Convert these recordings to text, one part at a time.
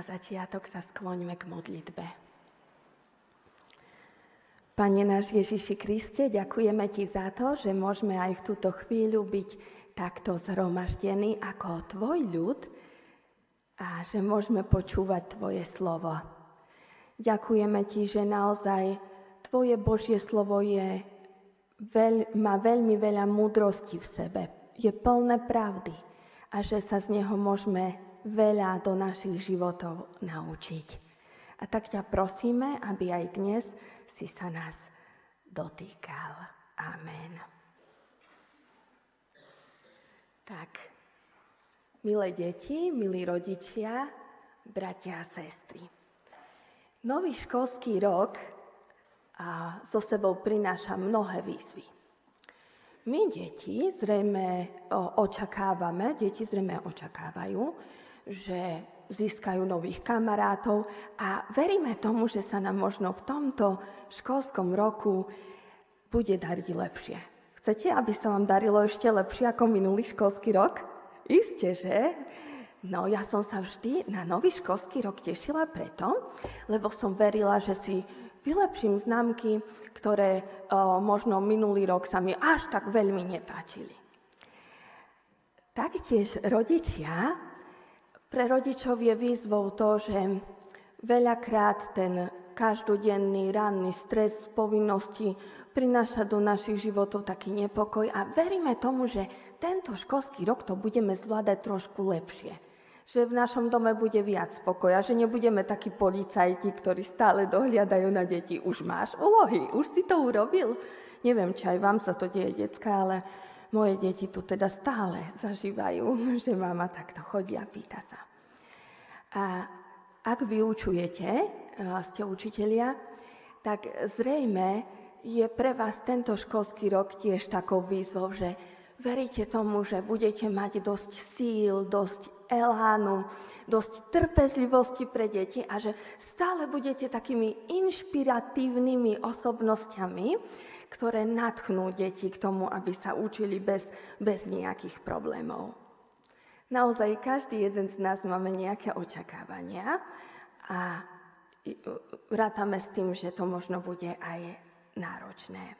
Na začiatok sa skloňme k modlitbe. Pane náš Ježiši Kriste, ďakujeme Ti za to, že môžeme aj v túto chvíľu byť takto zhromaždení ako Tvoj ľud a že môžeme počúvať Tvoje slovo. Ďakujeme Ti, že naozaj Tvoje Božie slovo je, veľ, má veľmi veľa múdrosti v sebe, je plné pravdy a že sa z neho môžeme veľa do našich životov naučiť. A tak ťa prosíme, aby aj dnes si sa nás dotýkal. Amen. Tak, milé deti, milí rodičia, bratia a sestry. Nový školský rok a so sebou prináša mnohé výzvy. My deti zrejme očakávame, deti zrejme očakávajú, že získajú nových kamarátov a veríme tomu, že sa nám možno v tomto školskom roku bude dariť lepšie. Chcete, aby sa vám darilo ešte lepšie ako minulý školský rok? Isté, že? No ja som sa vždy na nový školský rok tešila preto, lebo som verila, že si vylepším známky, ktoré o, možno minulý rok sa mi až tak veľmi nepáčili. Taktiež rodičia pre rodičov je výzvou to, že veľakrát ten každodenný ranný stres, povinnosti prináša do našich životov taký nepokoj a veríme tomu, že tento školský rok to budeme zvládať trošku lepšie. Že v našom dome bude viac spokoja, že nebudeme takí policajti, ktorí stále dohliadajú na deti. Už máš úlohy, už si to urobil. Neviem, či aj vám sa to deje, decka, ale moje deti tu teda stále zažívajú, že mama takto chodí a pýta sa. A ak vyučujete, ste učitelia, tak zrejme je pre vás tento školský rok tiež takou výzvou, že veríte tomu, že budete mať dosť síl, dosť elánu, dosť trpezlivosti pre deti a že stále budete takými inšpiratívnymi osobnosťami, ktoré natchnú deti k tomu, aby sa učili bez, bez nejakých problémov. Naozaj každý jeden z nás máme nejaké očakávania a rátame s tým, že to možno bude aj náročné.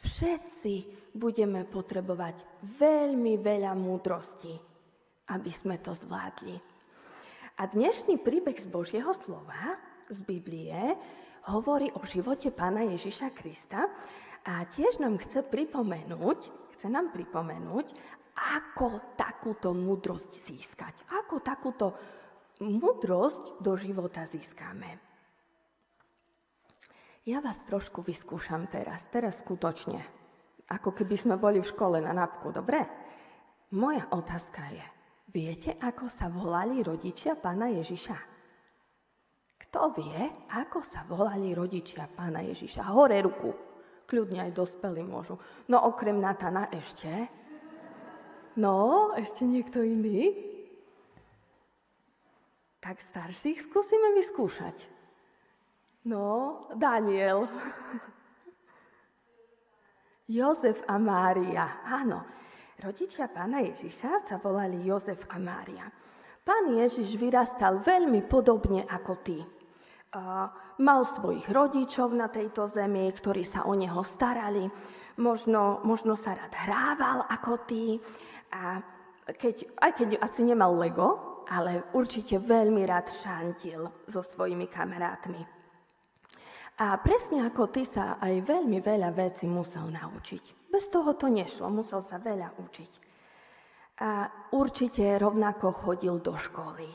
Všetci budeme potrebovať veľmi veľa múdrosti, aby sme to zvládli. A dnešný príbeh z Božieho slova, z Biblie, hovorí o živote pána Ježiša Krista a tiež nám chce pripomenúť, chce nám pripomenúť, ako takúto múdrosť získať. Ako takúto múdrosť do života získame. Ja vás trošku vyskúšam teraz, teraz skutočne. Ako keby sme boli v škole na napku, dobre? Moja otázka je, viete, ako sa volali rodičia pána Ježiša? Kto vie, ako sa volali rodičia pána Ježiša? Hore ruku. Kľudne aj dospelí môžu. No okrem Natana ešte. No, ešte niekto iný? Tak starších skúsime vyskúšať. No, Daniel. Jozef a Mária. Áno, rodičia pána Ježiša sa volali Jozef a Mária. Pán Ježiš vyrastal veľmi podobne ako ty mal svojich rodičov na tejto zemi, ktorí sa o neho starali. Možno, možno sa rád hrával ako ty. A keď, aj keď asi nemal Lego, ale určite veľmi rád šantil so svojimi kamarátmi. A presne ako ty sa aj veľmi veľa vecí musel naučiť. Bez toho to nešlo, musel sa veľa učiť. A určite rovnako chodil do školy.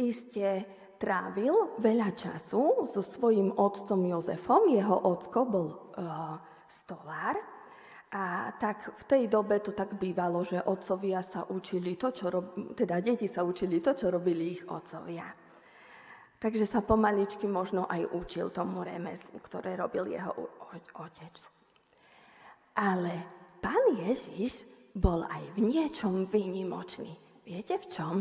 Isté trávil veľa času so svojím otcom Jozefom. Jeho ocko bol uh, stolár. A tak v tej dobe to tak bývalo, že otcovia sa učili to, čo rob... teda deti sa učili to, čo robili ich otcovia. Takže sa pomaličky možno aj učil tomu remeslu, ktoré robil jeho otec. Ale pán Ježiš bol aj v niečom výnimočný. Viete v čom?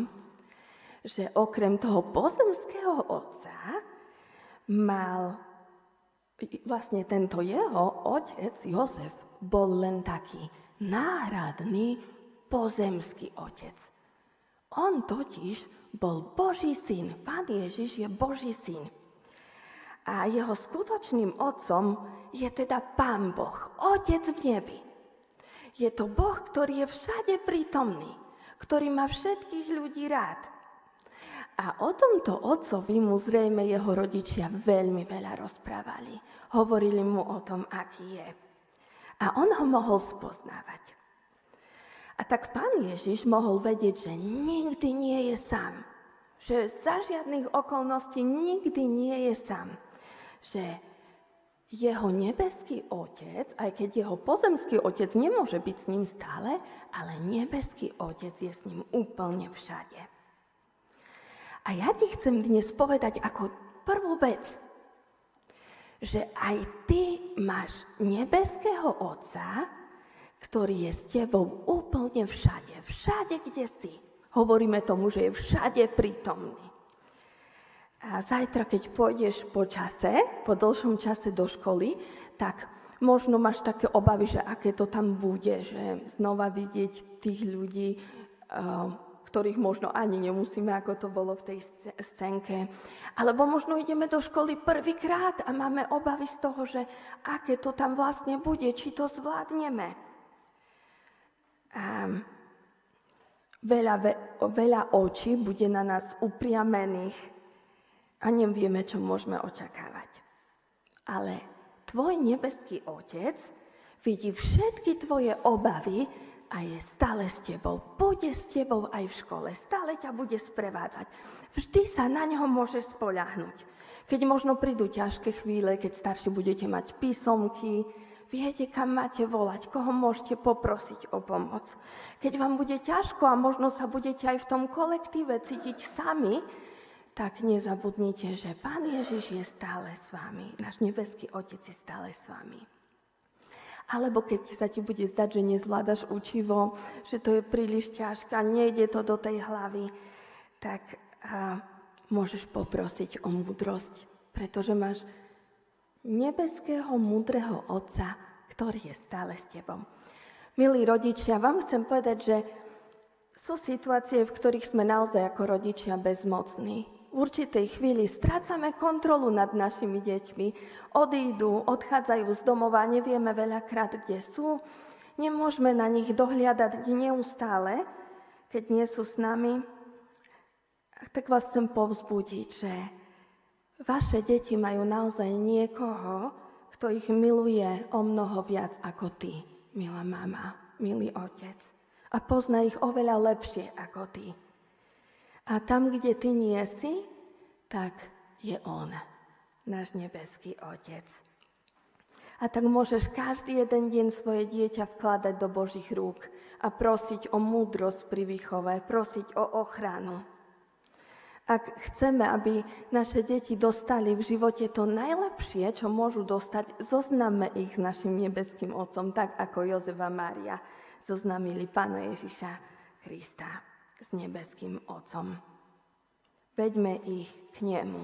Že okrem toho pozemského otca mal vlastne tento jeho otec Jozef bol len taký náhradný pozemský otec. On totiž bol Boží syn. Pán Ježiš je Boží syn. A jeho skutočným otcom je teda Pán Boh, Otec v nebi. Je to Boh, ktorý je všade prítomný, ktorý má všetkých ľudí rád. A o tomto otcovi mu zrejme jeho rodičia veľmi veľa rozprávali. Hovorili mu o tom, aký je. A on ho mohol spoznávať. A tak pán Ježiš mohol vedieť, že nikdy nie je sám. Že za žiadnych okolností nikdy nie je sám. Že jeho nebeský otec, aj keď jeho pozemský otec nemôže byť s ním stále, ale nebeský otec je s ním úplne všade. A ja ti chcem dnes povedať ako prvú vec, že aj ty máš nebeského Otca, ktorý je s tebou úplne všade, všade, kde si. Hovoríme tomu, že je všade prítomný. A zajtra, keď pôjdeš po čase, po dlhšom čase do školy, tak možno máš také obavy, že aké to tam bude, že znova vidieť tých ľudí, ktorých možno ani nemusíme, ako to bolo v tej scénke. Alebo možno ideme do školy prvýkrát a máme obavy z toho, že aké to tam vlastne bude, či to zvládneme. A veľa, veľa očí bude na nás upriamených a nevieme, čo môžeme očakávať. Ale tvoj nebeský otec vidí všetky tvoje obavy a je stále s tebou. Bude s tebou aj v škole. Stále ťa bude sprevádzať. Vždy sa na ňo môžeš spoľahnúť. Keď možno prídu ťažké chvíle, keď starší budete mať písomky, viete, kam máte volať, koho môžete poprosiť o pomoc. Keď vám bude ťažko a možno sa budete aj v tom kolektíve cítiť sami, tak nezabudnite, že Pán Ježiš je stále s vami. Náš nebeský Otec je stále s vami. Alebo keď sa ti bude zdať, že nezvládaš učivo, že to je príliš ťažké, nejde to do tej hlavy, tak a, môžeš poprosiť o múdrosť, pretože máš nebeského múdreho Otca, ktorý je stále s tebou. Milí rodičia, vám chcem povedať, že sú situácie, v ktorých sme naozaj ako rodičia bezmocní určitej chvíli strácame kontrolu nad našimi deťmi, odídu, odchádzajú z domova, nevieme veľakrát, kde sú, nemôžeme na nich dohliadať neustále, keď nie sú s nami. Tak vás chcem povzbudiť, že vaše deti majú naozaj niekoho, kto ich miluje o mnoho viac ako ty, milá mama, milý otec. A pozná ich oveľa lepšie ako ty. A tam, kde ty nie si, tak je On, náš nebeský Otec. A tak môžeš každý jeden deň svoje dieťa vkladať do Božích rúk a prosiť o múdrosť pri výchove, prosiť o ochranu. Ak chceme, aby naše deti dostali v živote to najlepšie, čo môžu dostať, zozname ich s našim nebeským Otcom, tak ako Jozef a Mária zoznamili Pána Ježiša Krista s nebeským Otcom. Veďme ich k nemu.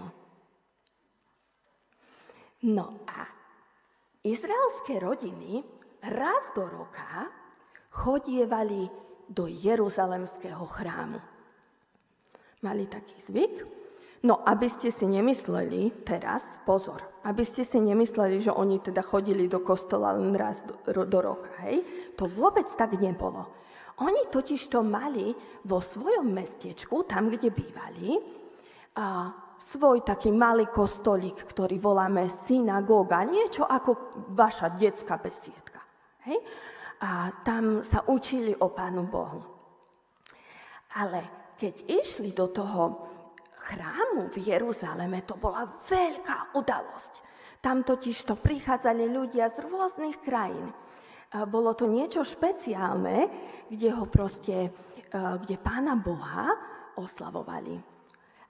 No a izraelské rodiny raz do roka chodievali do Jeruzalemského chrámu. Mali taký zvyk. No, aby ste si nemysleli teraz, pozor, aby ste si nemysleli, že oni teda chodili do kostola len raz do, do roka, hej? To vôbec tak nebolo. Oni totiž to mali vo svojom mestečku, tam, kde bývali, a svoj taký malý kostolík, ktorý voláme synagóga, niečo ako vaša detská besiedka. Hej? A tam sa učili o Pánu Bohu. Ale keď išli do toho chrámu v Jeruzaleme, to bola veľká udalosť. Tam totiž to prichádzali ľudia z rôznych krajín bolo to niečo špeciálne, kde ho proste, e, kde pána Boha oslavovali.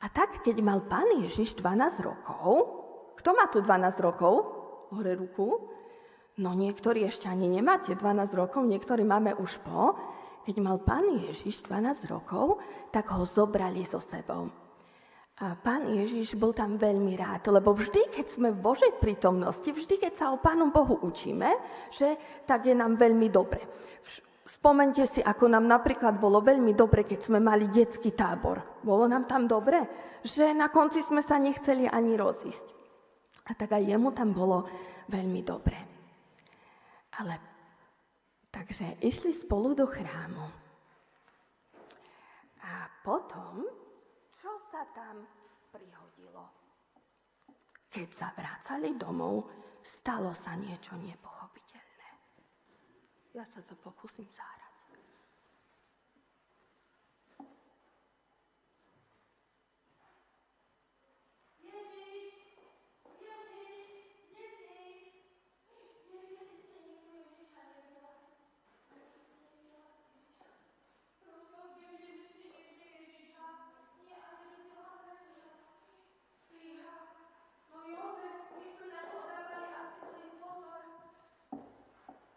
A tak, keď mal pán Ježiš 12 rokov, kto má tu 12 rokov? Hore ruku. No niektorí ešte ani nemáte 12 rokov, niektorí máme už po. Keď mal pán Ježiš 12 rokov, tak ho zobrali so sebou. A pán Ježiš bol tam veľmi rád, lebo vždy, keď sme v Božej prítomnosti, vždy, keď sa o Pánu Bohu učíme, že tak je nám veľmi dobre. Spomente si, ako nám napríklad bolo veľmi dobre, keď sme mali detský tábor. Bolo nám tam dobre, že na konci sme sa nechceli ani rozísť. A tak aj jemu tam bolo veľmi dobre. Ale takže išli spolu do chrámu. A potom, sa tam prihodilo? Keď sa vracali domov, stalo sa niečo nepochopiteľné. Ja sa to pokúsim zahrať.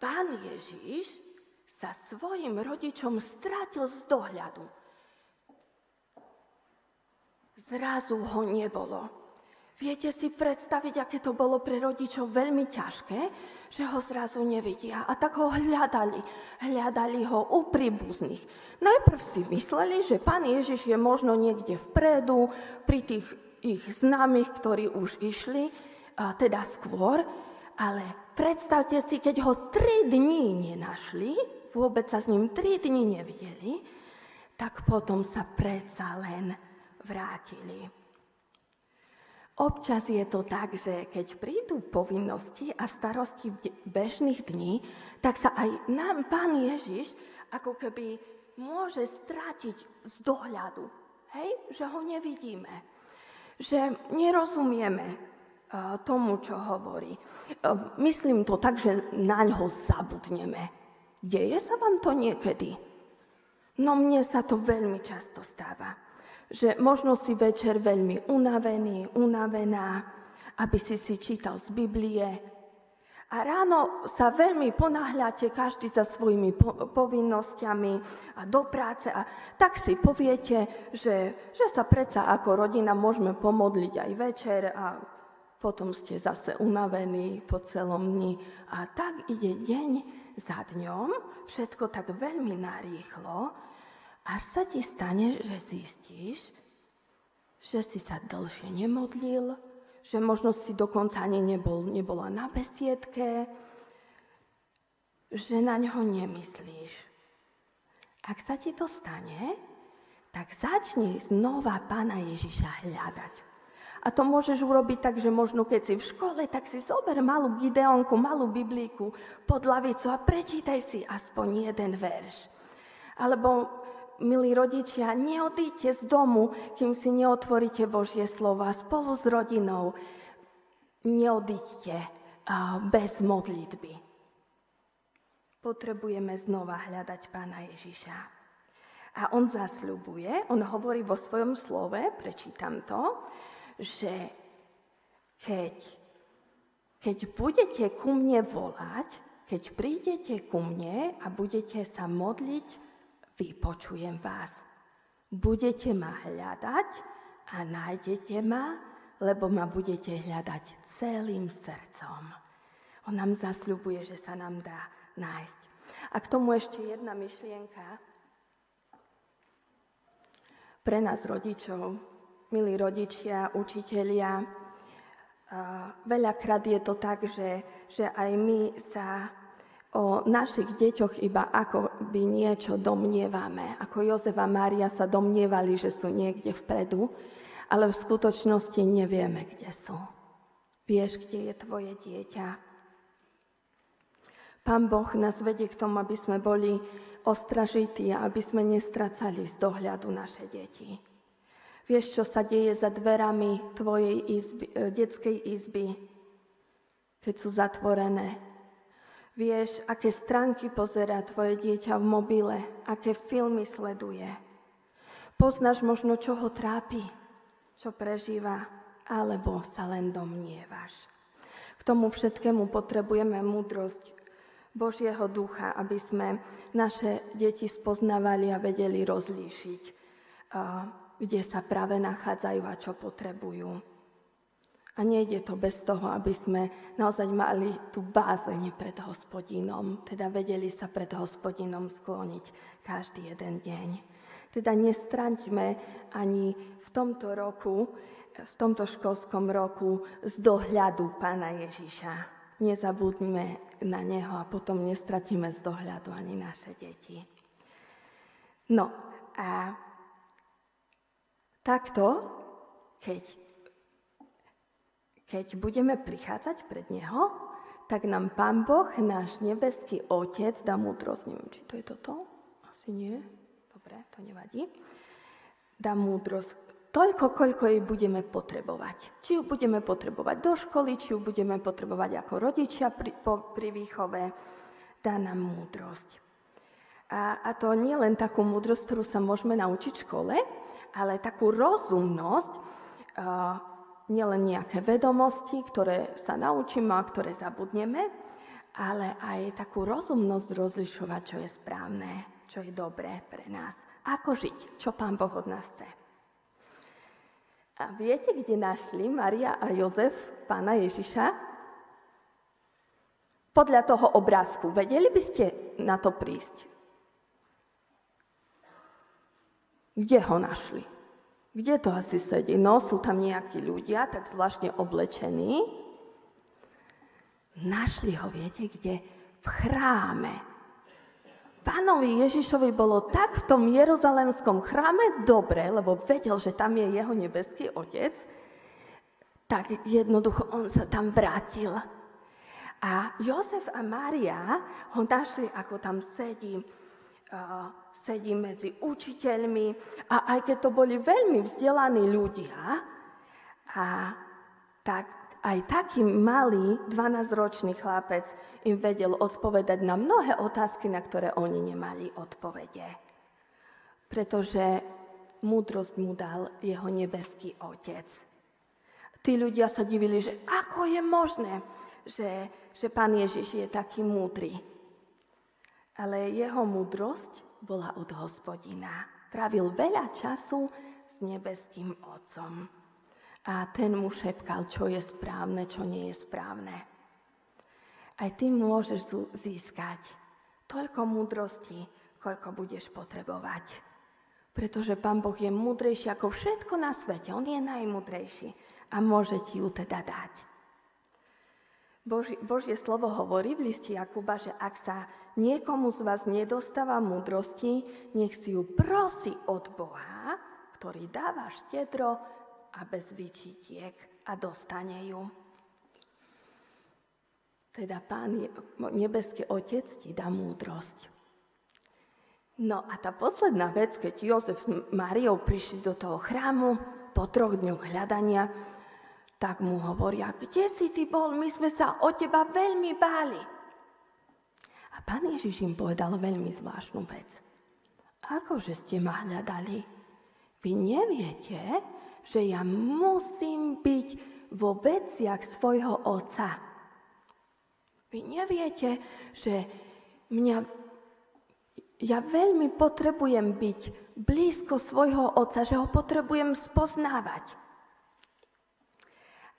pán Ježiš sa svojim rodičom strátil z dohľadu. Zrazu ho nebolo. Viete si predstaviť, aké to bolo pre rodičov veľmi ťažké, že ho zrazu nevidia. A tak ho hľadali. Hľadali ho u príbuzných. Najprv si mysleli, že pán Ježiš je možno niekde vpredu, pri tých ich známych, ktorí už išli, a teda skôr, ale Predstavte si, keď ho tri dní nenašli, vôbec sa s ním tri dní nevideli, tak potom sa predsa len vrátili. Občas je to tak, že keď prídu povinnosti a starosti bežných dní, tak sa aj nám Pán Ježiš ako keby môže strátiť z dohľadu. Hej? Že ho nevidíme. Že nerozumieme, tomu, čo hovorí. Myslím to tak, že na ňo zabudneme. Deje sa vám to niekedy? No mne sa to veľmi často stáva. Že možno si večer veľmi unavený, unavená, aby si si čítal z Biblie. A ráno sa veľmi ponáhľate každý za svojimi po- povinnosťami a do práce a tak si poviete, že, že sa predsa ako rodina môžeme pomodliť aj večer a potom ste zase unavení po celom dni. A tak ide deň za dňom, všetko tak veľmi narýchlo, až sa ti stane, že zistíš, že si sa dlhšie nemodlil, že možno si dokonca ani nebol, nebola na besiedke, že na ňo nemyslíš. Ak sa ti to stane, tak začni znova Pána Ježiša hľadať. A to môžeš urobiť tak, že možno keď si v škole, tak si zober malú gideonku, malú biblíku pod lavicu a prečítaj si aspoň jeden verš. Alebo, milí rodičia, neodíďte z domu, kým si neotvoríte Božie slova spolu s rodinou. Neodíďte bez modlitby. Potrebujeme znova hľadať Pána Ježiša. A on zasľubuje, on hovorí vo svojom slove, prečítam to, že keď, keď budete ku mne volať, keď prídete ku mne a budete sa modliť, vypočujem vás. Budete ma hľadať a nájdete ma, lebo ma budete hľadať celým srdcom. On nám zasľubuje, že sa nám dá nájsť. A k tomu ešte jedna myšlienka pre nás rodičov milí rodičia, učitelia, veľakrát je to tak, že, že aj my sa o našich deťoch iba ako by niečo domnievame. Ako Jozef a Mária sa domnievali, že sú niekde vpredu, ale v skutočnosti nevieme, kde sú. Vieš, kde je tvoje dieťa. Pán Boh nás vedie k tomu, aby sme boli ostražití a aby sme nestracali z dohľadu naše deti. Vieš, čo sa deje za dverami tvojej izby, e, detskej izby, keď sú zatvorené. Vieš, aké stránky pozera tvoje dieťa v mobile, aké filmy sleduje. Poznáš možno, čo ho trápi, čo prežíva, alebo sa len domnievaš. K tomu všetkému potrebujeme múdrosť Božieho ducha, aby sme naše deti spoznávali a vedeli rozlíšiť kde sa práve nachádzajú a čo potrebujú. A nejde to bez toho, aby sme naozaj mali tú bázeň pred hospodinom, teda vedeli sa pred hospodinom skloniť každý jeden deň. Teda nestraňme ani v tomto roku, v tomto školskom roku z dohľadu Pána Ježiša. Nezabudnime na Neho a potom nestratíme z dohľadu ani naše deti. No a takto, keď keď budeme prichádzať pred Neho, tak nám Pán Boh, náš nebeský Otec, dá múdrosť. Neviem, či to je toto? Asi nie. Dobre, to nevadí. Dá múdrosť toľko, koľko jej budeme potrebovať. Či ju budeme potrebovať do školy, či ju budeme potrebovať ako rodičia pri, po, pri výchove. Dá nám múdrosť. A, a to nie len takú múdrosť, ktorú sa môžeme naučiť v škole, ale takú rozumnosť, nielen nejaké vedomosti, ktoré sa naučíme a ktoré zabudneme, ale aj takú rozumnosť rozlišovať, čo je správne, čo je dobré pre nás. Ako žiť, čo Pán Boh od nás chce. A viete, kde našli Maria a Jozef pána Ježiša? Podľa toho obrázku. Vedeli by ste na to prísť? Kde ho našli? Kde to asi sedí? No, sú tam nejakí ľudia, tak zvláštne oblečení. Našli ho, viete, kde? V chráme. Pánovi Ježišovi bolo tak v tom jeruzalemskom chráme dobre, lebo vedel, že tam je jeho nebeský otec, tak jednoducho on sa tam vrátil. A Jozef a Mária ho našli, ako tam sedí sedí medzi učiteľmi a aj keď to boli veľmi vzdelaní ľudia, a tak aj taký malý 12-ročný chlapec im vedel odpovedať na mnohé otázky, na ktoré oni nemali odpovede. Pretože múdrosť mu dal jeho nebeský otec. Tí ľudia sa divili, že ako je možné, že, že pán Ježiš je taký múdry. Ale jeho múdrosť bola od hospodina. Trávil veľa času s nebeským Otcom. A ten mu šepkal, čo je správne, čo nie je správne. Aj ty môžeš získať toľko múdrosti, koľko budeš potrebovať. Pretože Pán Boh je múdrejší ako všetko na svete. On je najmúdrejší a môže ti ju teda dať. Božie, Božie slovo hovorí v liste Jakuba, že ak sa niekomu z vás nedostáva múdrosti, nech si ju prosí od Boha, ktorý dáva štedro a bez vyčitiek a dostane ju. Teda Pán nebeský Otec ti dá múdrosť. No a tá posledná vec, keď Jozef s Máriou prišli do toho chrámu po troch dňoch hľadania, tak mu hovoria, kde si ty bol, my sme sa o teba veľmi báli. Pán Ježiš im povedal veľmi zvláštnu vec. Akože ste ma hľadali? Vy neviete, že ja musím byť vo veciach svojho otca. Vy neviete, že mňa, ja veľmi potrebujem byť blízko svojho otca, že ho potrebujem spoznávať.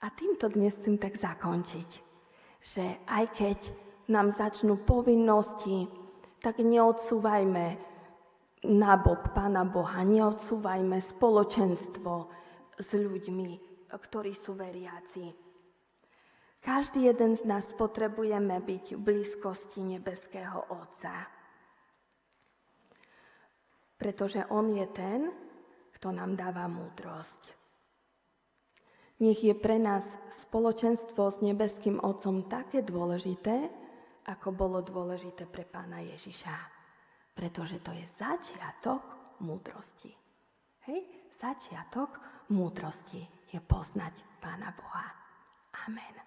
A týmto dnes chcem tak zakončiť, že aj keď nám začnú povinnosti, tak neodsúvajme nabok Pána Boha, neodsúvajme spoločenstvo s ľuďmi, ktorí sú veriaci. Každý jeden z nás potrebujeme byť v blízkosti nebeského Otca. Pretože On je ten, kto nám dáva múdrosť. Nech je pre nás spoločenstvo s nebeským Otcom také dôležité, ako bolo dôležité pre pána Ježiša. Pretože to je začiatok múdrosti. Hej? Začiatok múdrosti je poznať pána Boha. Amen.